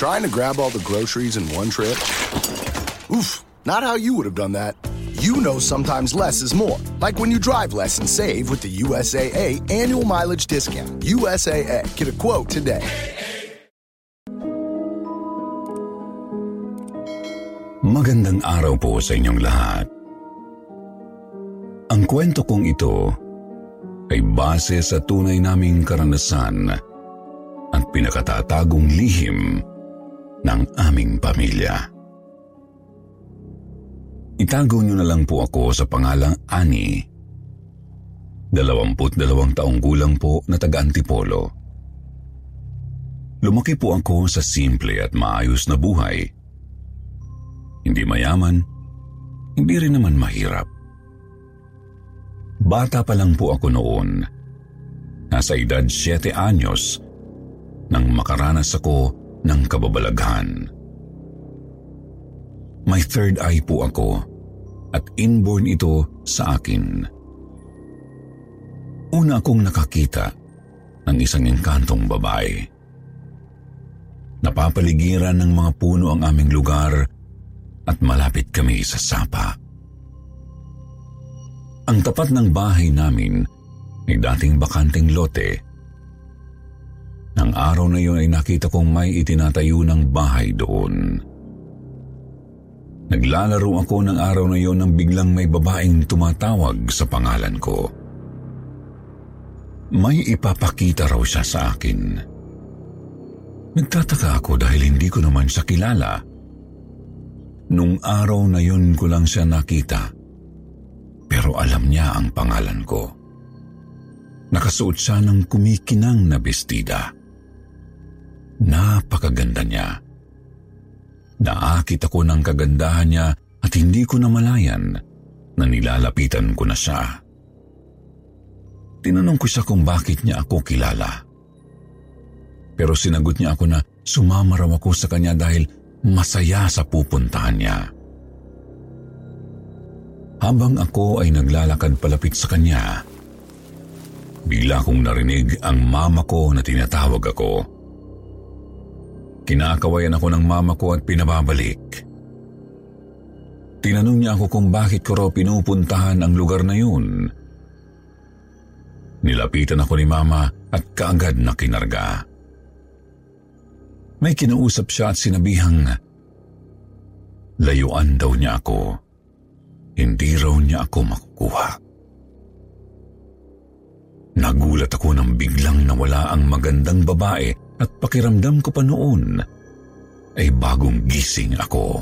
Trying to grab all the groceries in one trip? Oof, not how you would have done that. You know sometimes less is more. Like when you drive less and save with the USAA annual mileage discount. USAA, get a quote today. Magandang araw po sa inyong lahat. Ang kwento kong ito ay base sa tunay naming karanasan at pinakatatagong lihim ng aming pamilya. Itago niyo na lang po ako sa pangalang Ani. Dalawamput dalawang taong gulang po na taga-antipolo. Lumaki po ako sa simple at maayos na buhay. Hindi mayaman, hindi rin naman mahirap. Bata pa lang po ako noon. Nasa edad 7 anyos nang makaranas ako ng kababalaghan. May third eye po ako at inborn ito sa akin. Una akong nakakita ng isang engkantong babae. Napapaligiran ng mga puno ang aming lugar at malapit kami sa sapa. Ang tapat ng bahay namin ay dating bakanting lote. Nang araw na yun ay nakita kong may itinatayo ng bahay doon. Naglalaro ako ng araw na yon nang biglang may babaeng tumatawag sa pangalan ko. May ipapakita raw siya sa akin. Nagtataka ako dahil hindi ko naman siya kilala. Nung araw na yun ko lang siya nakita. Pero alam niya ang pangalan ko. Nakasuot siya ng kumikinang na bestida. Napakaganda niya. Naakit ako ng kagandahan niya at hindi ko namalayan na nilalapitan ko na siya. Tinanong ko siya kung bakit niya ako kilala. Pero sinagot niya ako na sumama raw ako sa kanya dahil masaya sa pupuntahan niya. Habang ako ay naglalakad palapit sa kanya, bigla kong narinig ang mama ko na tinatawag ako. Kinakawayan ako ng mama ko at pinababalik. Tinanong niya ako kung bakit ko raw pinupuntahan ang lugar na yun. Nilapitan ako ni mama at kaagad na kinarga. May kinausap siya at sinabihang, layuan daw niya ako. Hindi raw niya ako makukuha. Nagulat ako nang biglang nawala ang magandang babae at pakiramdam ko pa noon ay bagong gising ako.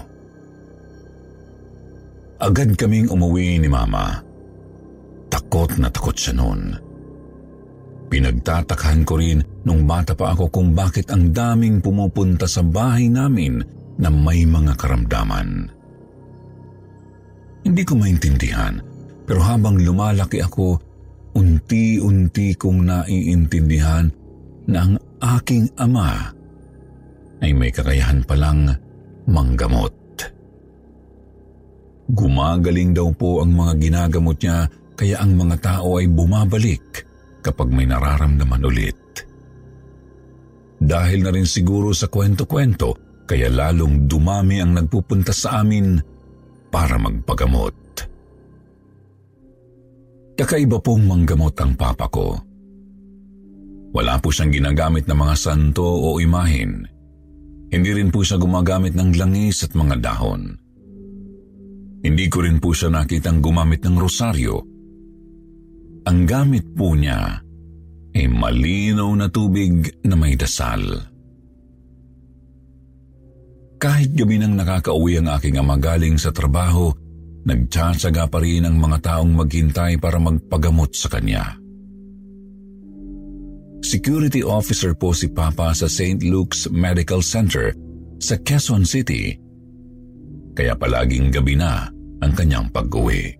Agad kaming umuwi ni Mama. Takot na takot siya noon. Pinagtatakhan ko rin nung bata pa ako kung bakit ang daming pumupunta sa bahay namin na may mga karamdaman. Hindi ko maintindihan pero habang lumalaki ako, unti-unti kong naiintindihan na ang aking ama ay may kakayahan palang manggamot. Gumagaling daw po ang mga ginagamot niya kaya ang mga tao ay bumabalik kapag may nararamdaman ulit. Dahil na rin siguro sa kwento-kwento, kaya lalong dumami ang nagpupunta sa amin para magpagamot. Kakaiba pong manggamot ang papa ko. Wala po siyang ginagamit na mga santo o imahin. Hindi rin po siya gumagamit ng langis at mga dahon. Hindi ko rin po siya nakitang gumamit ng rosaryo. Ang gamit po niya ay malinaw na tubig na may dasal. Kahit gabi nang nakakauwi ang aking ama galing sa trabaho, nagtsatsaga pa rin ang mga taong maghintay para magpagamot sa kanya. Security officer po si Papa sa St. Luke's Medical Center sa Quezon City. Kaya palaging gabi na ang kanyang pag-uwi.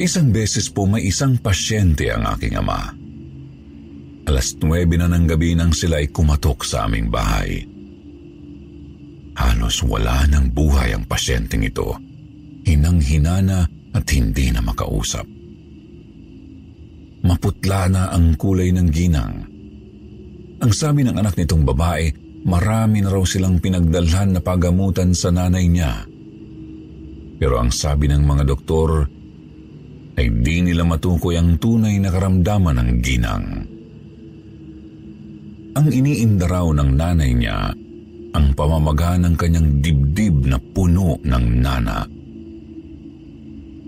Isang beses po may isang pasyente ang aking ama. Alas 9 na ng gabi nang sila ay kumatok sa aming bahay. Halos wala ng buhay ang pasyenteng ito. Hinang-hinana at hindi na makausap. Maputla na ang kulay ng ginang. Ang sabi ng anak nitong babae, marami na raw silang pinagdalhan na pagamutan sa nanay niya. Pero ang sabi ng mga doktor ay di nila matukoy ang tunay na karamdaman ng ginang. Ang iniinda raw ng nanay niya ang pamamaga ng kanyang dibdib na puno ng nana.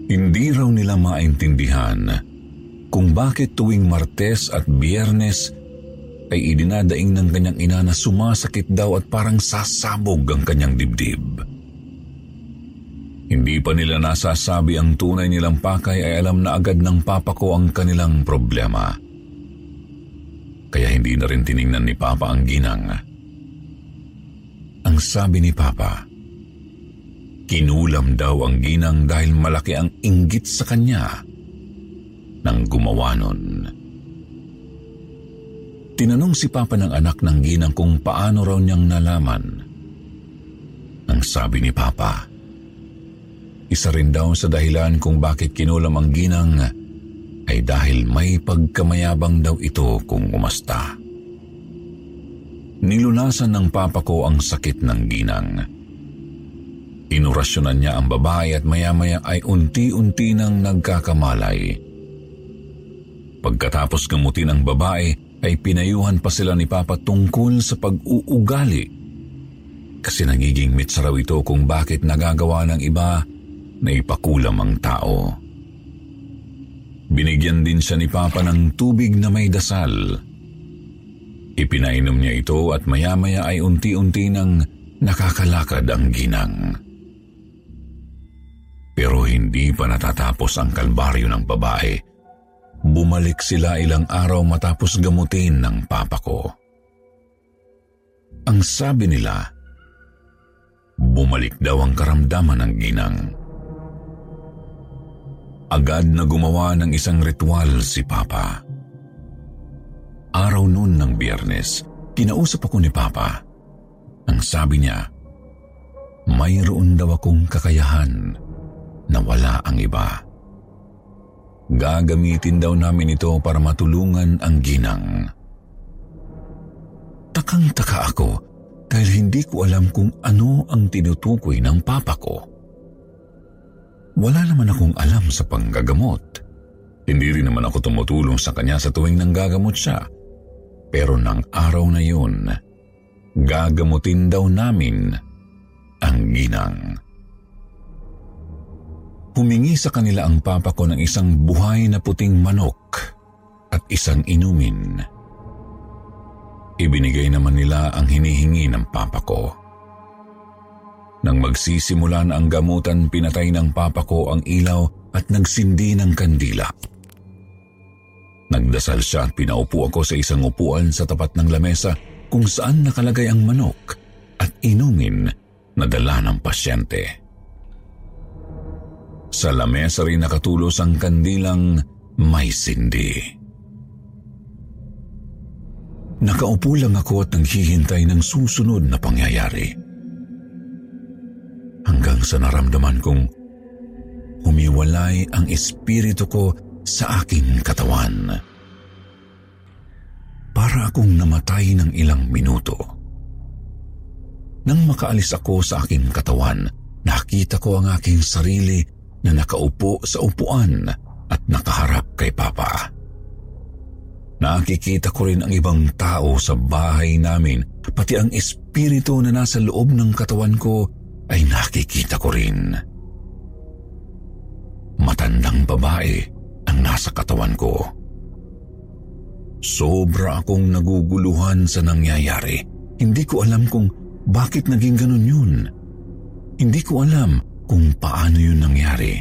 Hindi raw nila maintindihan kung bakit tuwing Martes at Biyernes ay idinadaing ng kanyang ina na sumasakit daw at parang sasabog ang kanyang dibdib. Hindi pa nila nasasabi ang tunay nilang pakay ay alam na agad ng papa ko ang kanilang problema. Kaya hindi na rin tiningnan ni papa ang ginang. Ang sabi ni papa, kinulam daw ang ginang dahil malaki ang inggit sa kanya ng gumawa nun. Tinanong si Papa ng anak ng ginang kung paano raw niyang nalaman. Ang sabi ni Papa, isa rin daw sa dahilan kung bakit kinulam ang ginang ay dahil may pagkamayabang daw ito kung umasta. Nilunasan ng papa ko ang sakit ng ginang. Inurasyonan niya ang babae at maya-maya ay unti-unti nang nagkakamalay. Pagkatapos gamutin ang babae, ay pinayuhan pa sila ni Papa tungkol sa pag-uugali. Kasi nagiging mitsa raw ito kung bakit nagagawa ng iba na ipakulam ang tao. Binigyan din siya ni Papa ng tubig na may dasal. Ipinainom niya ito at maya-maya ay unti-unti nang nakakalakad ang ginang. Pero hindi pa natatapos ang kalbaryo ng babae Bumalik sila ilang araw matapos gamutin ng papa ko. Ang sabi nila, bumalik daw ang karamdaman ng ginang. Agad na gumawa ng isang ritual si Papa. Araw noon ng biyernes, kinausap ako ni Papa. Ang sabi niya, mayroon daw akong kakayahan na wala ang iba. Gagamitin daw namin ito para matulungan ang ginang. Takang-taka ako dahil hindi ko alam kung ano ang tinutukoy ng papa ko. Wala naman akong alam sa panggagamot. Hindi rin naman ako tumutulong sa kanya sa tuwing nanggagamot siya. Pero nang araw na yun, gagamutin daw namin ang ginang. Humingi sa kanila ang papa ko ng isang buhay na puting manok at isang inumin. Ibinigay naman nila ang hinihingi ng papa ko. Nang magsisimula na ang gamutan, pinatay ng papa ko ang ilaw at nagsindi ng kandila. Nagdasal siya at pinaupo ako sa isang upuan sa tapat ng lamesa kung saan nakalagay ang manok at inumin na dala ng pasyente. Sa lamesa rin nakatulos ang kandilang may sindi. Nakaupo lang ako at naghihintay ng susunod na pangyayari. Hanggang sa naramdaman kong humiwalay ang espiritu ko sa aking katawan. Para akong namatay ng ilang minuto. Nang makaalis ako sa aking katawan, nakita ko ang aking sarili na nakaupo sa upuan at nakaharap kay Papa. Nakikita ko rin ang ibang tao sa bahay namin, pati ang espiritu na nasa loob ng katawan ko ay nakikita ko rin. Matandang babae ang nasa katawan ko. Sobra akong naguguluhan sa nangyayari. Hindi ko alam kung bakit naging ganun yun. Hindi ko alam kung paano yun nangyari.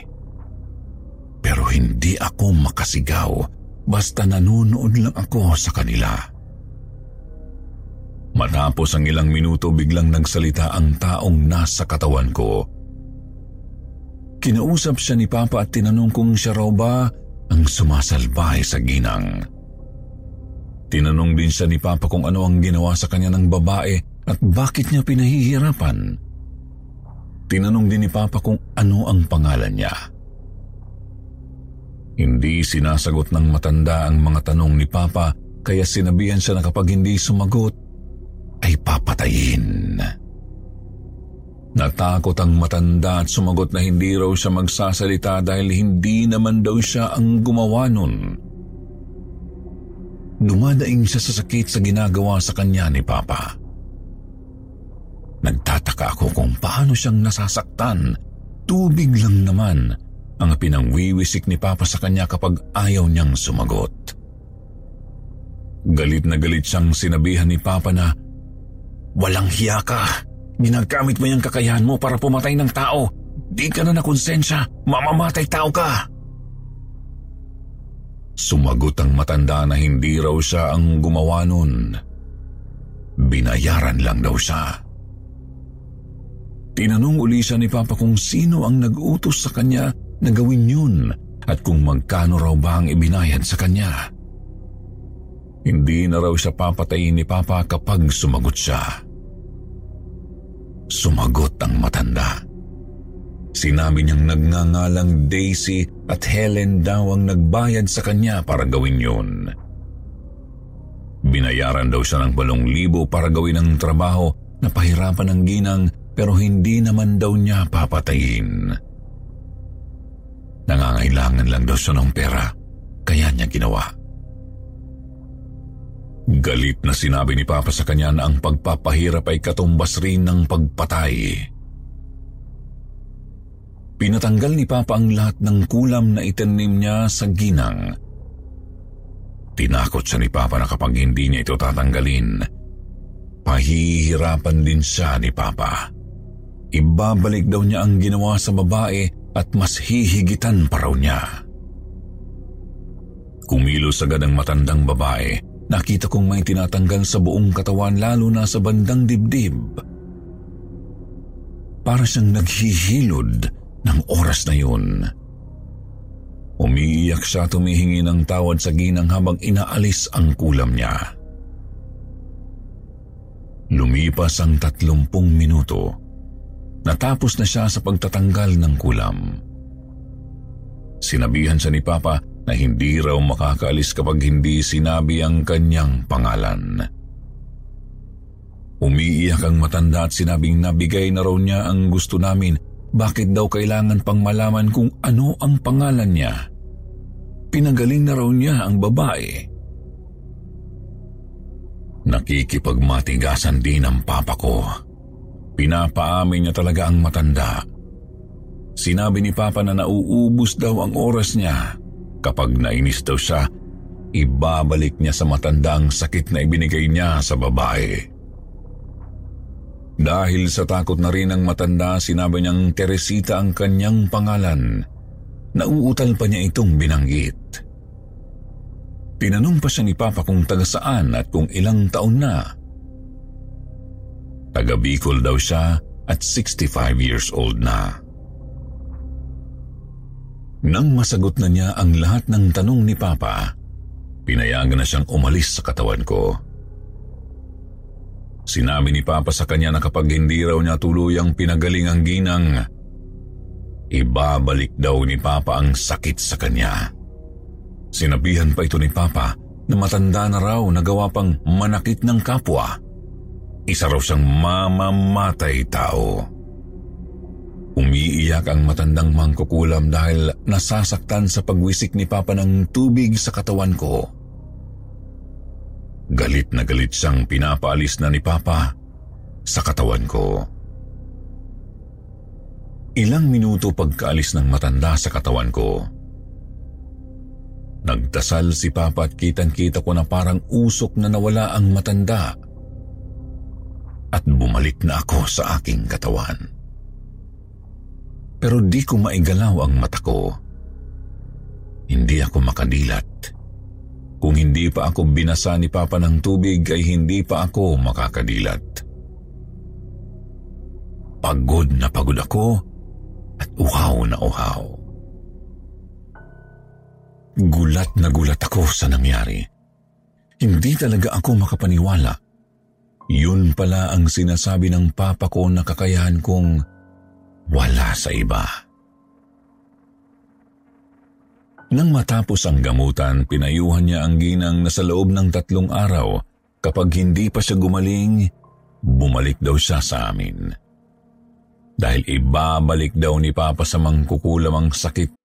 Pero hindi ako makasigaw basta nanonood lang ako sa kanila. Matapos ang ilang minuto biglang nagsalita ang taong nasa katawan ko. Kinausap siya ni Papa at tinanong kung siya raw ba ang sumasalbay sa ginang. Tinanong din siya ni Papa kung ano ang ginawa sa kanya ng babae at bakit niya pinahihirapan. Tinanong din ni Papa kung ano ang pangalan niya. Hindi sinasagot ng matanda ang mga tanong ni Papa kaya sinabihan siya na kapag hindi sumagot ay papatayin. Natakot ang matanda at sumagot na hindi raw siya magsasalita dahil hindi naman daw siya ang gumawa nun. Dumadaing siya sa sakit sa ginagawa sa kanya ni Papa. Nagtataka ako kung paano siyang nasasaktan. Tubig lang naman ang pinangwiwisik ni Papa sa kanya kapag ayaw niyang sumagot. Galit na galit siyang sinabihan ni Papa na, Walang hiya ka! Ginagamit mo yung kakayahan mo para pumatay ng tao. Di ka na nakonsensya. Mamamatay tao ka. Sumagot ang matanda na hindi raw siya ang gumawa nun. Binayaran lang daw siya. Tinanong uli siya ni Papa kung sino ang nag-utos sa kanya na gawin yun at kung magkano raw ba ang ibinayad sa kanya. Hindi na raw siya papatayin ni Papa kapag sumagot siya. Sumagot ang matanda. Sinabi niyang nagngangalang Daisy at Helen daw ang nagbayad sa kanya para gawin yun. Binayaran daw siya ng balong libo para gawin ang trabaho na pahirapan ng ginang pero hindi naman daw niya papatayin. Nangangailangan lang daw siya ng pera, kaya niya ginawa. Galit na sinabi ni Papa sa kanya na ang pagpapahirap ay katumbas rin ng pagpatay. Pinatanggal ni Papa ang lahat ng kulam na itanim niya sa ginang. Tinakot siya ni Papa na kapag hindi niya ito tatanggalin, pahihirapan din siya ni Papa. Ibabalik daw niya ang ginawa sa babae at mas hihigitan pa raw niya. Kumilos agad ang matandang babae Nakita kong may tinatanggal sa buong katawan lalo na sa bandang dibdib. Para siyang naghihilod ng oras na yun. Umiiyak siya tumihingi ng tawad sa ginang habang inaalis ang kulam niya. Lumipas ang tatlumpung minuto. Natapos na siya sa pagtatanggal ng kulam. Sinabihan siya ni Papa na hindi raw makakaalis kapag hindi sinabi ang kanyang pangalan. Umiiyak ang matanda at sinabing nabigay na raw niya ang gusto namin. Bakit daw kailangan pang malaman kung ano ang pangalan niya? Pinagaling na raw niya ang babae. Nakikipagmatigasan din ang papa ko. Pinapaamin niya talaga ang matanda. Sinabi ni Papa na nauubos daw ang oras niya Kapag nainis daw siya, ibabalik niya sa matanda ang sakit na ibinigay niya sa babae. Dahil sa takot na rin ng matanda, sinabi niyang Teresita ang kanyang pangalan. Nauutal pa niya itong binanggit. Tinanong pa siya ni Papa kung taga saan at kung ilang taon na. Taga Bicol daw siya at 65 years old na. Nang masagot na niya ang lahat ng tanong ni Papa, pinayagan na siyang umalis sa katawan ko. Sinabi ni Papa sa kanya na kapag hindi raw niya tuluyang pinagaling ang ginang, ibabalik daw ni Papa ang sakit sa kanya. Sinabihan pa ito ni Papa na matanda na raw nagawa pang manakit ng kapwa. Isa raw siyang mamamatay tao. Umiiyak ang matandang mangkukulam dahil nasasaktan sa pagwisik ni Papa ng tubig sa katawan ko. Galit na galit siyang pinapaalis na ni Papa sa katawan ko. Ilang minuto pagkaalis ng matanda sa katawan ko. Nagdasal si Papa at kitang-kita ko na parang usok na nawala ang matanda at bumalik na ako sa aking katawan pero di ko maigalaw ang mata ko. Hindi ako makadilat. hindi pa ako binasa ni Papa ng tubig ay hindi pa ako makakadilat. Pagod na pagod ako at uhaw na uhaw. Gulat na gulat ako sa nangyari. Hindi talaga ako makapaniwala. Yun pala ang sinasabi ng papa ko na kakayahan kong wala sa iba. Nang matapos ang gamutan, pinayuhan niya ang ginang na sa loob ng tatlong araw, kapag hindi pa siya gumaling, bumalik daw siya sa amin. Dahil ibabalik daw ni Papa sa mangkukulamang sakit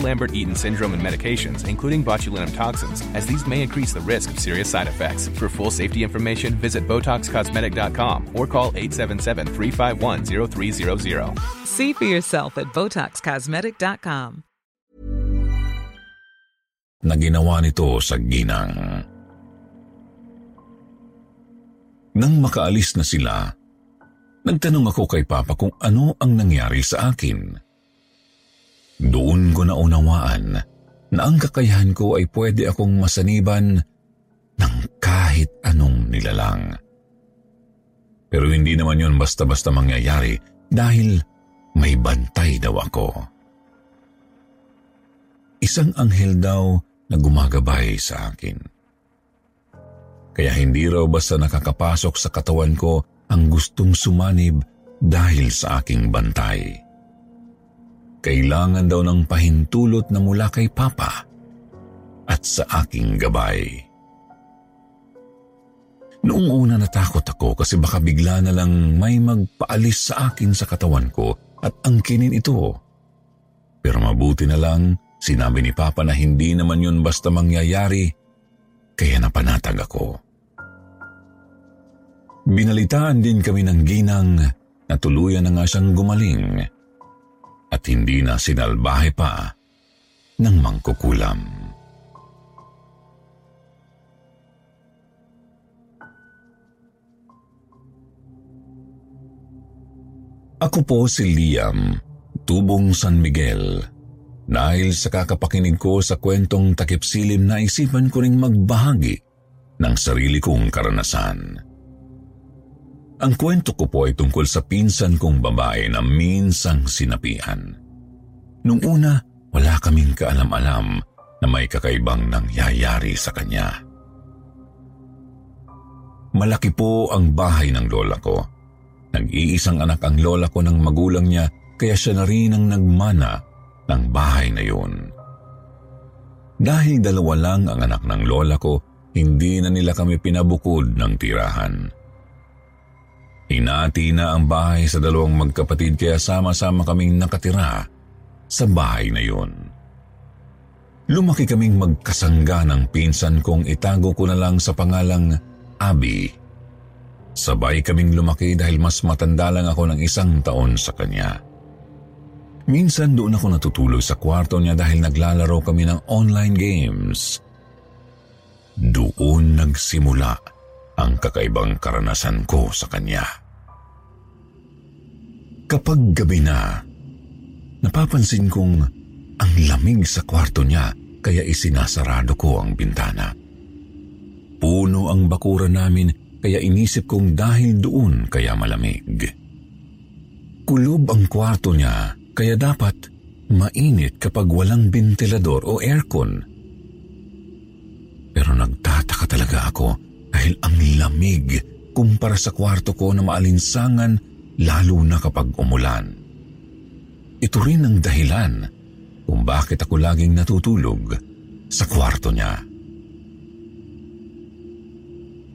Lambert-Eaton syndrome and medications, including botulinum toxins, as these may increase the risk of serious side effects. For full safety information, visit BotoxCosmetic.com or call 877-351-0300. See for yourself at BotoxCosmetic.com. na ginawa nito sa ginang. Nang makaalis na sila, nagtanong ako kay Papa kung ano ang nangyari sa akin. Doon ko naunawaan na ang kakayahan ko ay pwede akong masaniban ng kahit anong nilalang. Pero hindi naman yon basta-basta mangyayari dahil may bantay daw ako. Isang anghel daw na gumagabay sa akin. Kaya hindi raw basta nakakapasok sa katawan ko ang gustong sumanib dahil sa aking bantay. Kailangan daw ng pahintulot na mula kay Papa at sa aking gabay. Noong una natakot ako kasi baka bigla na lang may magpaalis sa akin sa katawan ko at angkinin ito. Pero mabuti na lang Sinabi ni Papa na hindi naman yun basta mangyayari, kaya napanatag ako. Binalitaan din kami ng ginang na tuluyan na nga siyang gumaling at hindi na sinalbahe pa ng mangkukulam. Ako po si Liam, tubong San Miguel. Dahil sa kakapakinig ko sa kwentong takipsilim na isipan ko ring magbahagi ng sarili kong karanasan. Ang kwento ko po ay tungkol sa pinsan kong babae na minsang sinapian. Nung una, wala kaming kaalam-alam na may kakaibang nangyayari sa kanya. Malaki po ang bahay ng lola ko. Nag-iisang anak ang lola ko ng magulang niya kaya siya na rin ang nagmana ng bahay na yun. Dahil dalawa lang ang anak ng lola ko, hindi na nila kami pinabukod ng tirahan. Hinati na ang bahay sa dalawang magkapatid kaya sama-sama kaming nakatira sa bahay na yun. Lumaki kaming magkasangga ng pinsan kong itago ko na lang sa pangalang Abby. Sabay kaming lumaki dahil mas matanda lang ako ng isang taon sa kanya. Minsan doon ako natutulog sa kwarto niya dahil naglalaro kami ng online games. Doon nagsimula ang kakaibang karanasan ko sa kanya. Kapag gabi na, napapansin kong ang lamig sa kwarto niya kaya isinasarado ko ang bintana. Puno ang bakura namin kaya inisip kong dahil doon kaya malamig. Kulob ang kwarto niya kaya dapat mainit kapag walang bentilador o aircon. Pero nagtataka talaga ako dahil ang lamig kumpara sa kwarto ko na maalinsangan lalo na kapag umulan. Ito rin ang dahilan kung bakit ako laging natutulog sa kwarto niya.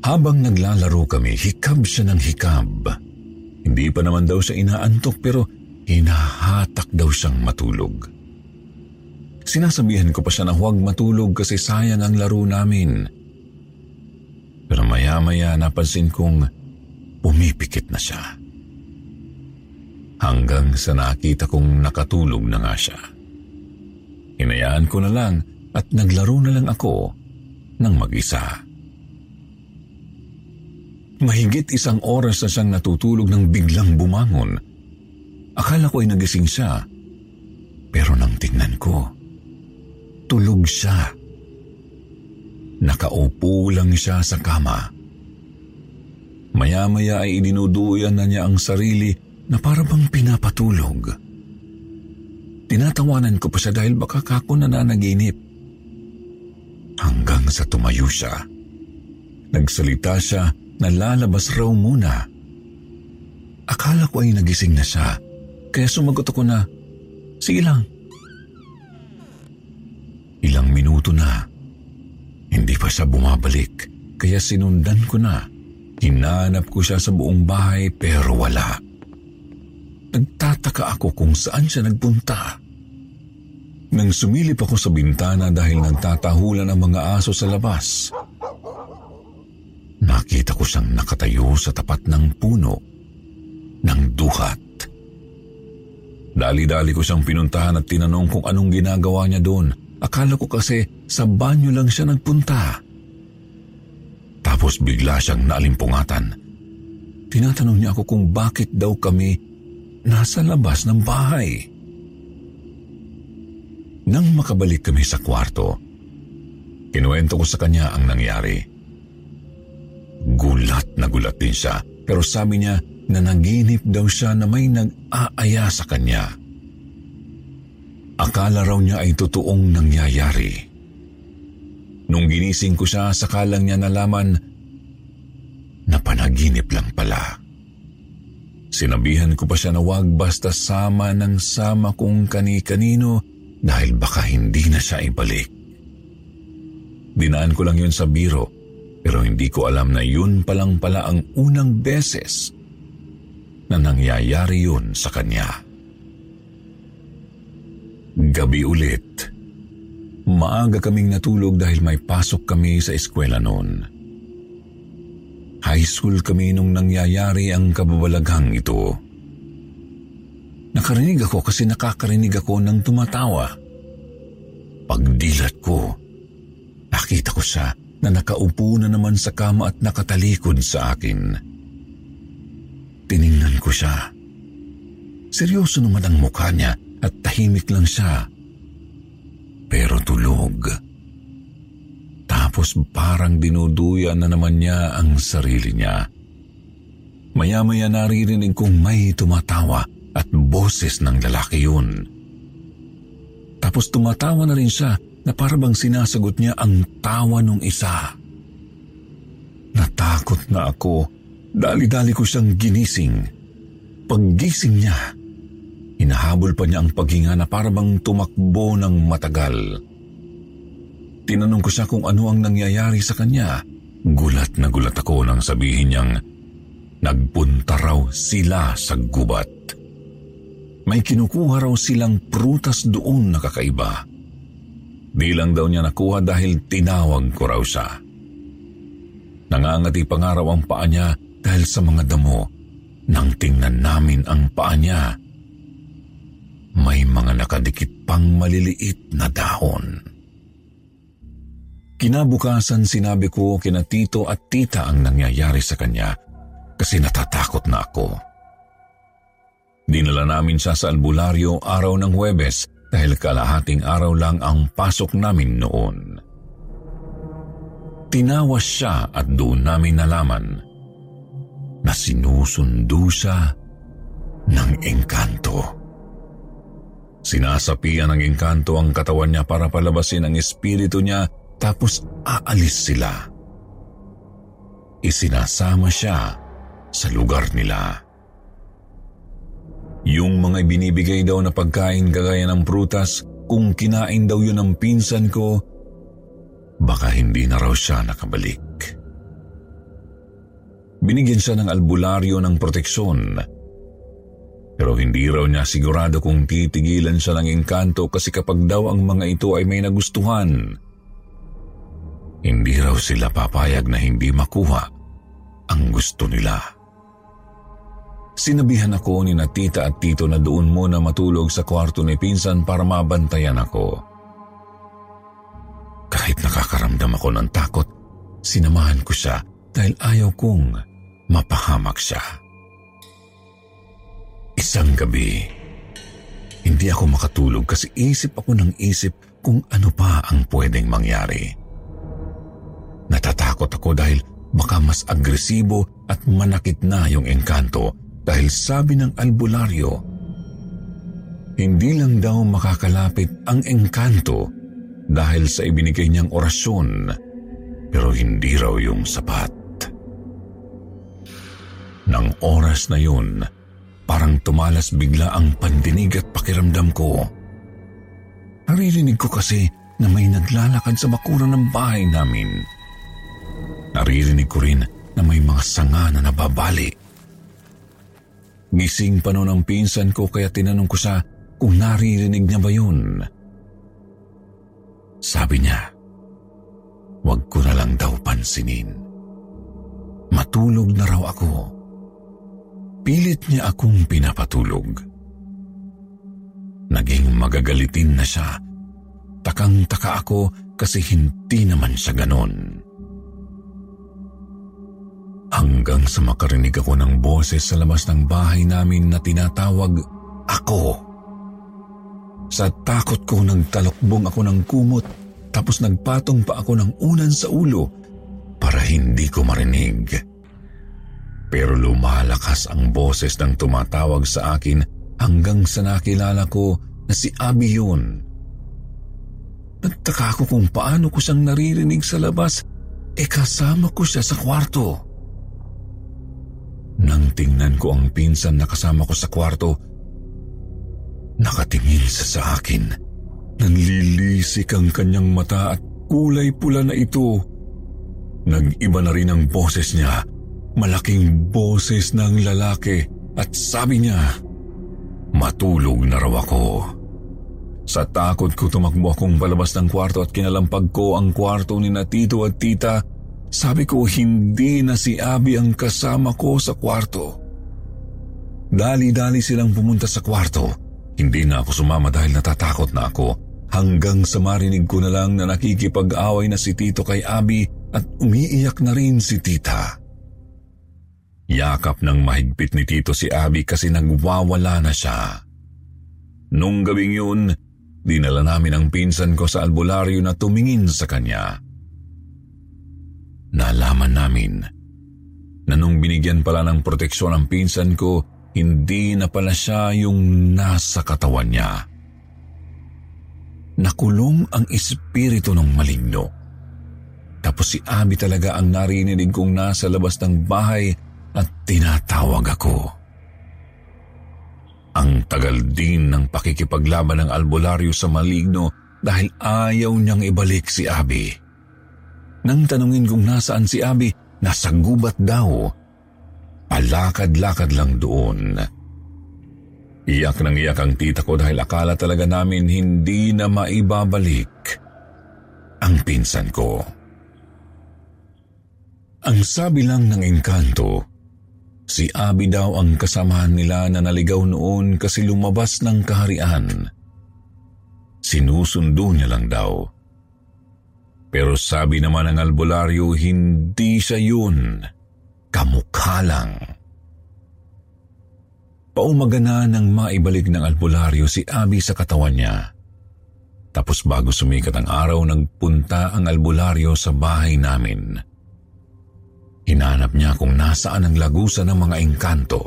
Habang naglalaro kami, hikab siya ng hikab. Hindi pa naman daw siya inaantok pero hinahatak daw siyang matulog. Sinasabihan ko pa siya na huwag matulog kasi sayang ang laro namin. Pero maya-maya napansin kong pumipikit na siya. Hanggang sa nakita kong nakatulog na nga siya. Hinayaan ko na lang at naglaro na lang ako ng mag-isa. Mahigit isang oras na siyang natutulog nang biglang bumangon. Akala ko ay nagising siya. Pero nang tingnan ko, tulog siya. Nakaupo lang siya sa kama. Maya-maya ay ininuduyan na niya ang sarili na parabang pinapatulog. Tinatawanan ko pa siya dahil baka kako nananaginip. Hanggang sa tumayo siya. Nagsalita siya na lalabas raw muna. Akala ko ay nagising na siya, kaya sumagot ako na, sige lang. Ilang minuto na, hindi pa siya bumabalik, kaya sinundan ko na. Hinanap ko siya sa buong bahay pero wala. Nagtataka ako kung saan siya nagpunta. Nang sumilip ako sa bintana dahil nagtatahulan ang mga aso sa labas, Nakita ko siyang nakatayo sa tapat ng puno ng duhat. Dali-dali ko siyang pinuntahan at tinanong kung anong ginagawa niya doon. Akala ko kasi sa banyo lang siya nagpunta. Tapos bigla siyang naalimpungatan. Tinatanong niya ako kung bakit daw kami nasa labas ng bahay. Nang makabalik kami sa kwarto, kinuwento ko sa kanya ang nangyari. Gulat na gulat din siya pero sabi niya na naginip daw siya na may nag-aaya sa kanya. Akala raw niya ay totoong nangyayari. Nung ginising ko siya, sakalang niya nalaman na panaginip lang pala. Sinabihan ko pa siya na wag basta sama ng sama kung kani-kanino dahil baka hindi na siya ibalik. Dinaan ko lang yun sa biro pero hindi ko alam na yun palang pala ang unang beses na nangyayari yun sa kanya. Gabi ulit. Maaga kaming natulog dahil may pasok kami sa eskwela noon. High school kami nung nangyayari ang kababalaghang ito. Nakarinig ako kasi nakakarinig ako ng tumatawa. Pagdilat ko, nakita ko siya na nakaupo na naman sa kama at nakatalikod sa akin. Tiningnan ko siya. Seryoso naman ang mukha niya at tahimik lang siya. Pero tulog. Tapos parang dinuduya na naman niya ang sarili niya. Maya-maya naririnig kong may tumatawa at boses ng lalaki yun. Tapos tumatawa na rin siya na parabang sinasagot niya ang tawa ng isa. Natakot na ako. Dali-dali ko siyang ginising. Paggising niya, hinahabol pa niya ang paghinga na parabang tumakbo ng matagal. Tinanong ko siya kung ano ang nangyayari sa kanya. Gulat na gulat ako nang sabihin niyang nagpunta raw sila sa gubat. May kinukuha raw silang prutas doon na kakaiba. Di lang daw niya nakuha dahil tinawag ko raw siya. Nangangati pa nga raw ang paa niya dahil sa mga damo. Nang tingnan namin ang paa niya, may mga nakadikit pang maliliit na dahon. Kinabukasan sinabi ko kina tito at tita ang nangyayari sa kanya kasi natatakot na ako. Dinala namin siya sa albularyo araw ng Huwebes dahil kalahating araw lang ang pasok namin noon. Tinawas siya at doon namin nalaman na sinusundo siya ng engkanto. Sinasapian ng engkanto ang katawan niya para palabasin ang espiritu niya tapos aalis sila. Isinasama siya sa lugar nila. Yung mga binibigay daw na pagkain gagaya ng prutas, kung kinain daw yun ng pinsan ko, baka hindi na raw siya nakabalik. Binigyan siya ng albularyo ng proteksyon. Pero hindi raw niya sigurado kung titigilan siya ng engkanto kasi kapag daw ang mga ito ay may nagustuhan, hindi raw sila papayag na hindi makuha ang gusto nila. Sinabihan ako ni na tita at tito na doon muna matulog sa kwarto ni pinsan para mabantayan ako. Kahit nakakaramdam ako ng takot, sinamahan ko siya dahil ayaw kong mapahamak siya. Isang gabi, hindi ako makatulog kasi isip ako ng isip kung ano pa ang pwedeng mangyari. Natatakot ako dahil baka mas agresibo at manakit na yung engkanto dahil sabi ng albularyo, hindi lang daw makakalapit ang engkanto dahil sa ibinigay niyang orasyon pero hindi raw yung sapat. Nang oras na yun, parang tumalas bigla ang pandinig at pakiramdam ko. Naririnig ko kasi na may naglalakad sa bakuran ng bahay namin. Naririnig ko rin na may mga sanga na nababali. Gising pa noon ang pinsan ko kaya tinanong ko siya kung naririnig niya ba yun. Sabi niya, wag ko na lang daw pansinin. Matulog na raw ako. Pilit niya akong pinapatulog. Naging magagalitin na siya. Takang-taka ako kasi hindi naman siya ganon. Hanggang sa makarinig ako ng boses sa labas ng bahay namin na tinatawag ako. Sa takot ko nagtalokbong ako ng kumot tapos nagpatong pa ako ng unan sa ulo para hindi ko marinig. Pero lumalakas ang boses ng tumatawag sa akin hanggang sa nakilala ko na si Abby yun. Nagtaka ko kung paano ko siyang naririnig sa labas, e kasama ko siya sa kwarto. Nang tingnan ko ang pinsan na kasama ko sa kwarto, nakatingin sa sa akin. Nanlilisik ang kanyang mata at kulay pula na ito. Nag-iba na rin ang boses niya. Malaking boses ng lalaki at sabi niya, matulog na raw ako. Sa takot ko tumakbo akong palabas ng kwarto at kinalampag ko ang kwarto ni na tito at tita sabi ko hindi na si Abby ang kasama ko sa kwarto. Dali-dali silang pumunta sa kwarto. Hindi na ako sumama dahil natatakot na ako hanggang sa marinig ko na lang na nakikipag-away na si Tito kay Abby at umiiyak na rin si Tita. Yakap ng mahigpit ni Tito si Abby kasi nagwawala na siya. Nung gabing yun, dinala namin ang pinsan ko sa albularyo na tumingin sa kanya. Nalaman namin na nung binigyan pala ng proteksyon ang pinsan ko, hindi na pala siya yung nasa katawan niya. Nakulong ang espiritu ng maligno. Tapos si Abby talaga ang narinig kong nasa labas ng bahay at tinatawag ako. Ang tagal din ng pakikipaglaban ng albularyo sa maligno dahil ayaw niyang ibalik si Abby. Nang tanungin kung nasaan si Abby, nasa gubat daw. Palakad-lakad lang doon. Iyak nang iyak ang tita ko dahil akala talaga namin hindi na maibabalik ang pinsan ko. Ang sabi lang ng engkanto, si Abby daw ang kasamahan nila na naligaw noon kasi lumabas ng kaharian. Sinusundo niya lang daw. Pero sabi naman ng albularyo, hindi siya yun. Kamukha lang. Paumaga na nang maibalik ng albularyo si Abby sa katawan niya. Tapos bago sumikat ang araw, nagpunta ang albularyo sa bahay namin. Hinanap niya kung nasaan ang lagusan ng mga engkanto.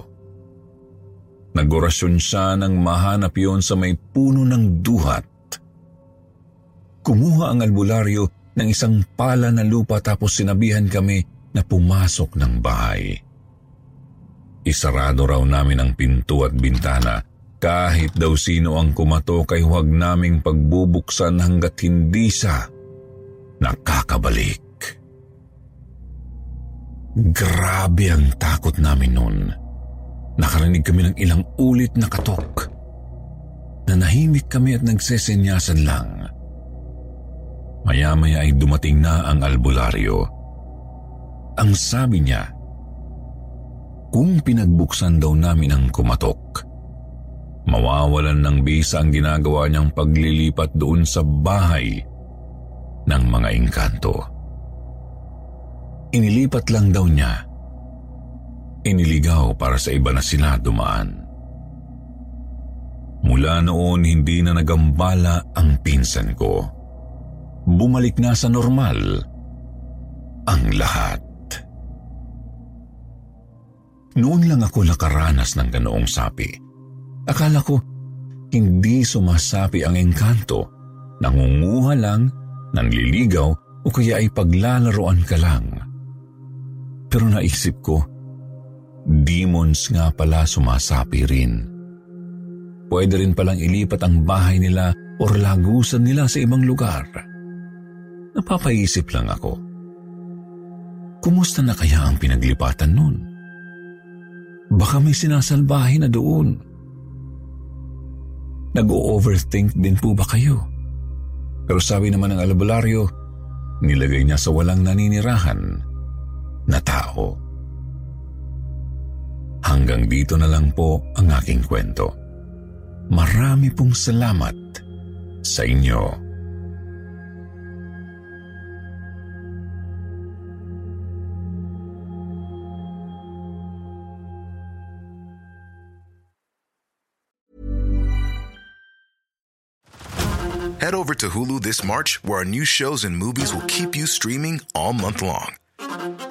Nagorasyon siya nang mahanap yon sa may puno ng duhat. Kumuha ang albularyo ng isang pala na lupa tapos sinabihan kami na pumasok ng bahay. Isarado raw namin ang pinto at bintana kahit daw sino ang kumato kay huwag naming pagbubuksan hanggat hindi siya nakakabalik. Grabe ang takot namin noon. Nakarinig kami ng ilang ulit na katok. Nanahimik kami at nagsesenyasan lang. Maya-maya ay dumating na ang albularyo. Ang sabi niya, kung pinagbuksan daw namin ang kumatok, mawawalan ng bisa ang ginagawa niyang paglilipat doon sa bahay ng mga engkanto. Inilipat lang daw niya. Iniligaw para sa iba na sila dumaan. Mula noon hindi na nagambala ang pinsan ko. Bumalik na sa normal ang lahat. Noon lang ako nakaranas ng ganoong sapi. Akala ko hindi sumasapi ang engkanto, nangunguha lang, nanliligaw o kaya ay paglalaroan ka lang. Pero naisip ko, demons nga pala sumasapi rin. Pwede rin palang ilipat ang bahay nila o lagusan nila sa ibang lugar. Napapaisip lang ako. Kumusta na kaya ang pinaglipatan nun? Baka may sinasalbahin na doon. Nag-overthink din po ba kayo? Pero sabi naman ng albularyo, nilagay niya sa walang naninirahan na tao. Hanggang dito na lang po ang aking kwento. Marami pong salamat sa inyo. Head over to Hulu this March, where our new shows and movies will keep you streaming all month long.